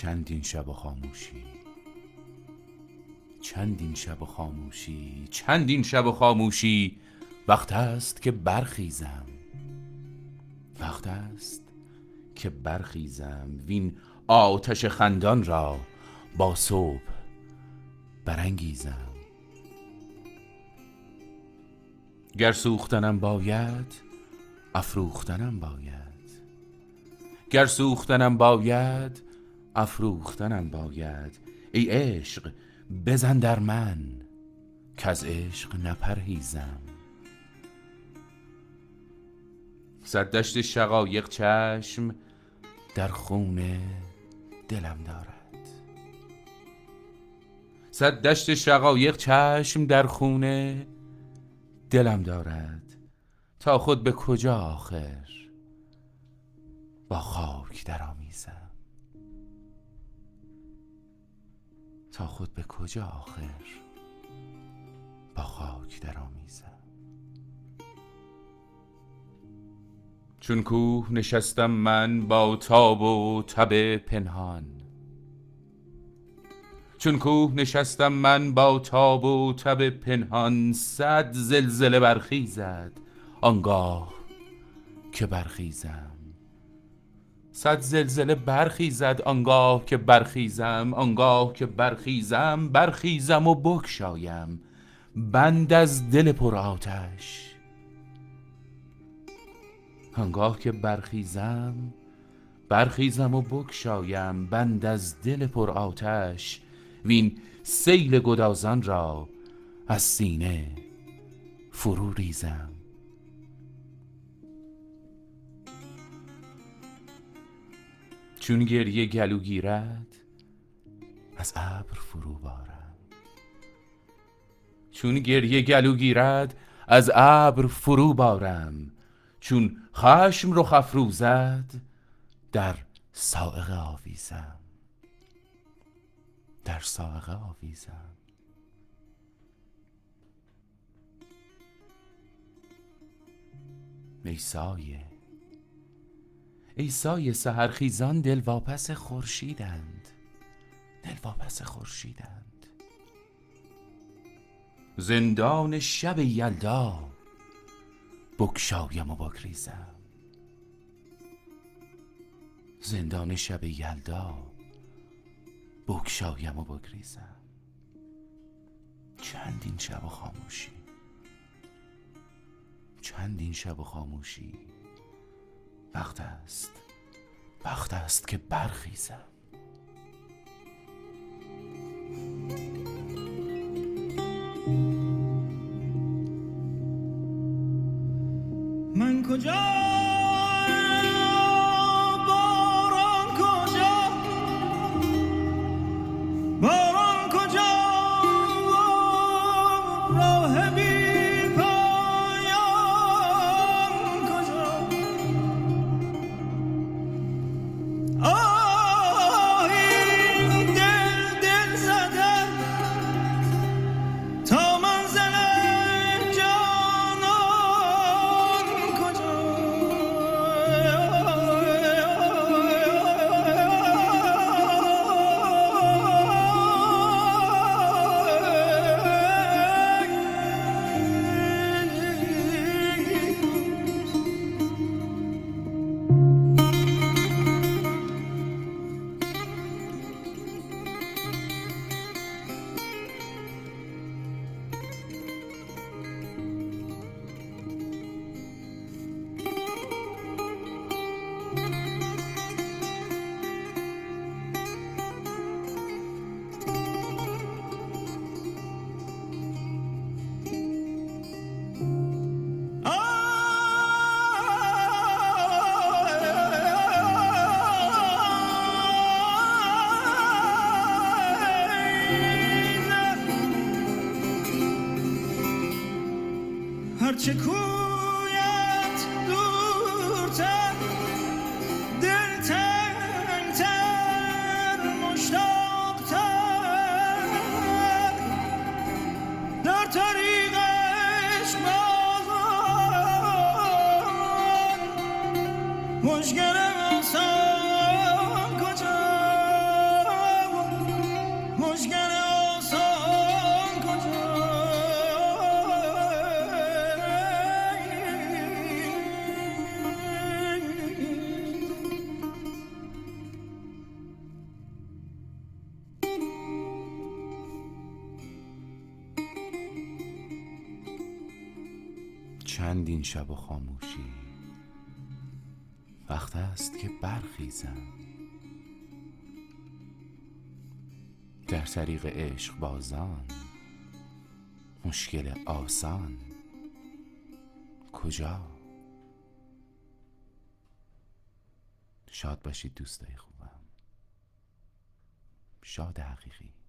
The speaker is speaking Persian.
چندین شب خاموشی؟ چندین شب خاموشی؟ چندین شب خاموشی؟ وقت است که برخیزم. وقت است که برخیزم. وین آتش خندان را با صبح برانگیزم. گر سوختنم باید افروختنم باید. گر سوختنم باید افروختنم باید. ای عشق بزن در من که از عشق نپرهیزم. دشت شقایق چشم در خونه دلم دارد. صد دشت شقایق چشم در خونه دلم دارد. تا خود به کجا آخر با خاک درآمیزم. تا خود به کجا آخر با خاک درآمیزم چون کوه نشستم من با تاب و تب پنهان. چون کوه نشستم من با تاب و تب پنهان صد زلزله برخیزد آنگاه که برخیزم. صد زلزله برخیزد آنگاه که برخیزم آنگاه که برخیزم برخیزم و بکشایم بند از دل پر آتش. آنگاه که برخیزم برخیزم و بکشایم بند از دل پر آتش. وین سیل گدازان را از سینه فرو ریزم. چون گریه گلو گیرد از ابر فرو بارم چون گریه گلو گیرد از ابر فرو بارم. چون خشم رخ افروزد در سائق آویزم. در سائق آویزم. ای سایه ای سایه سهرخیزان دل واپس خورشیدند. دل واپس خورشیدند. زندان شب یلدا بگشایم و بگریزم. زندان شب یلدا بگشایم و بگریزم. چندین شب و خاموشی. چندین شب خاموشی. وقت است. وقت است که برخیزم. من کجا هرچه کویت دورتر دل تنگتر مشتاقتر. در طریقش بازان مشکل چندین شب و خاموشی؟ وقت است که برخیزم. در طریق عشق بازان مشکل آسان. کجا؟ شاد باشید دوستای خوبم. شاد حقیقی.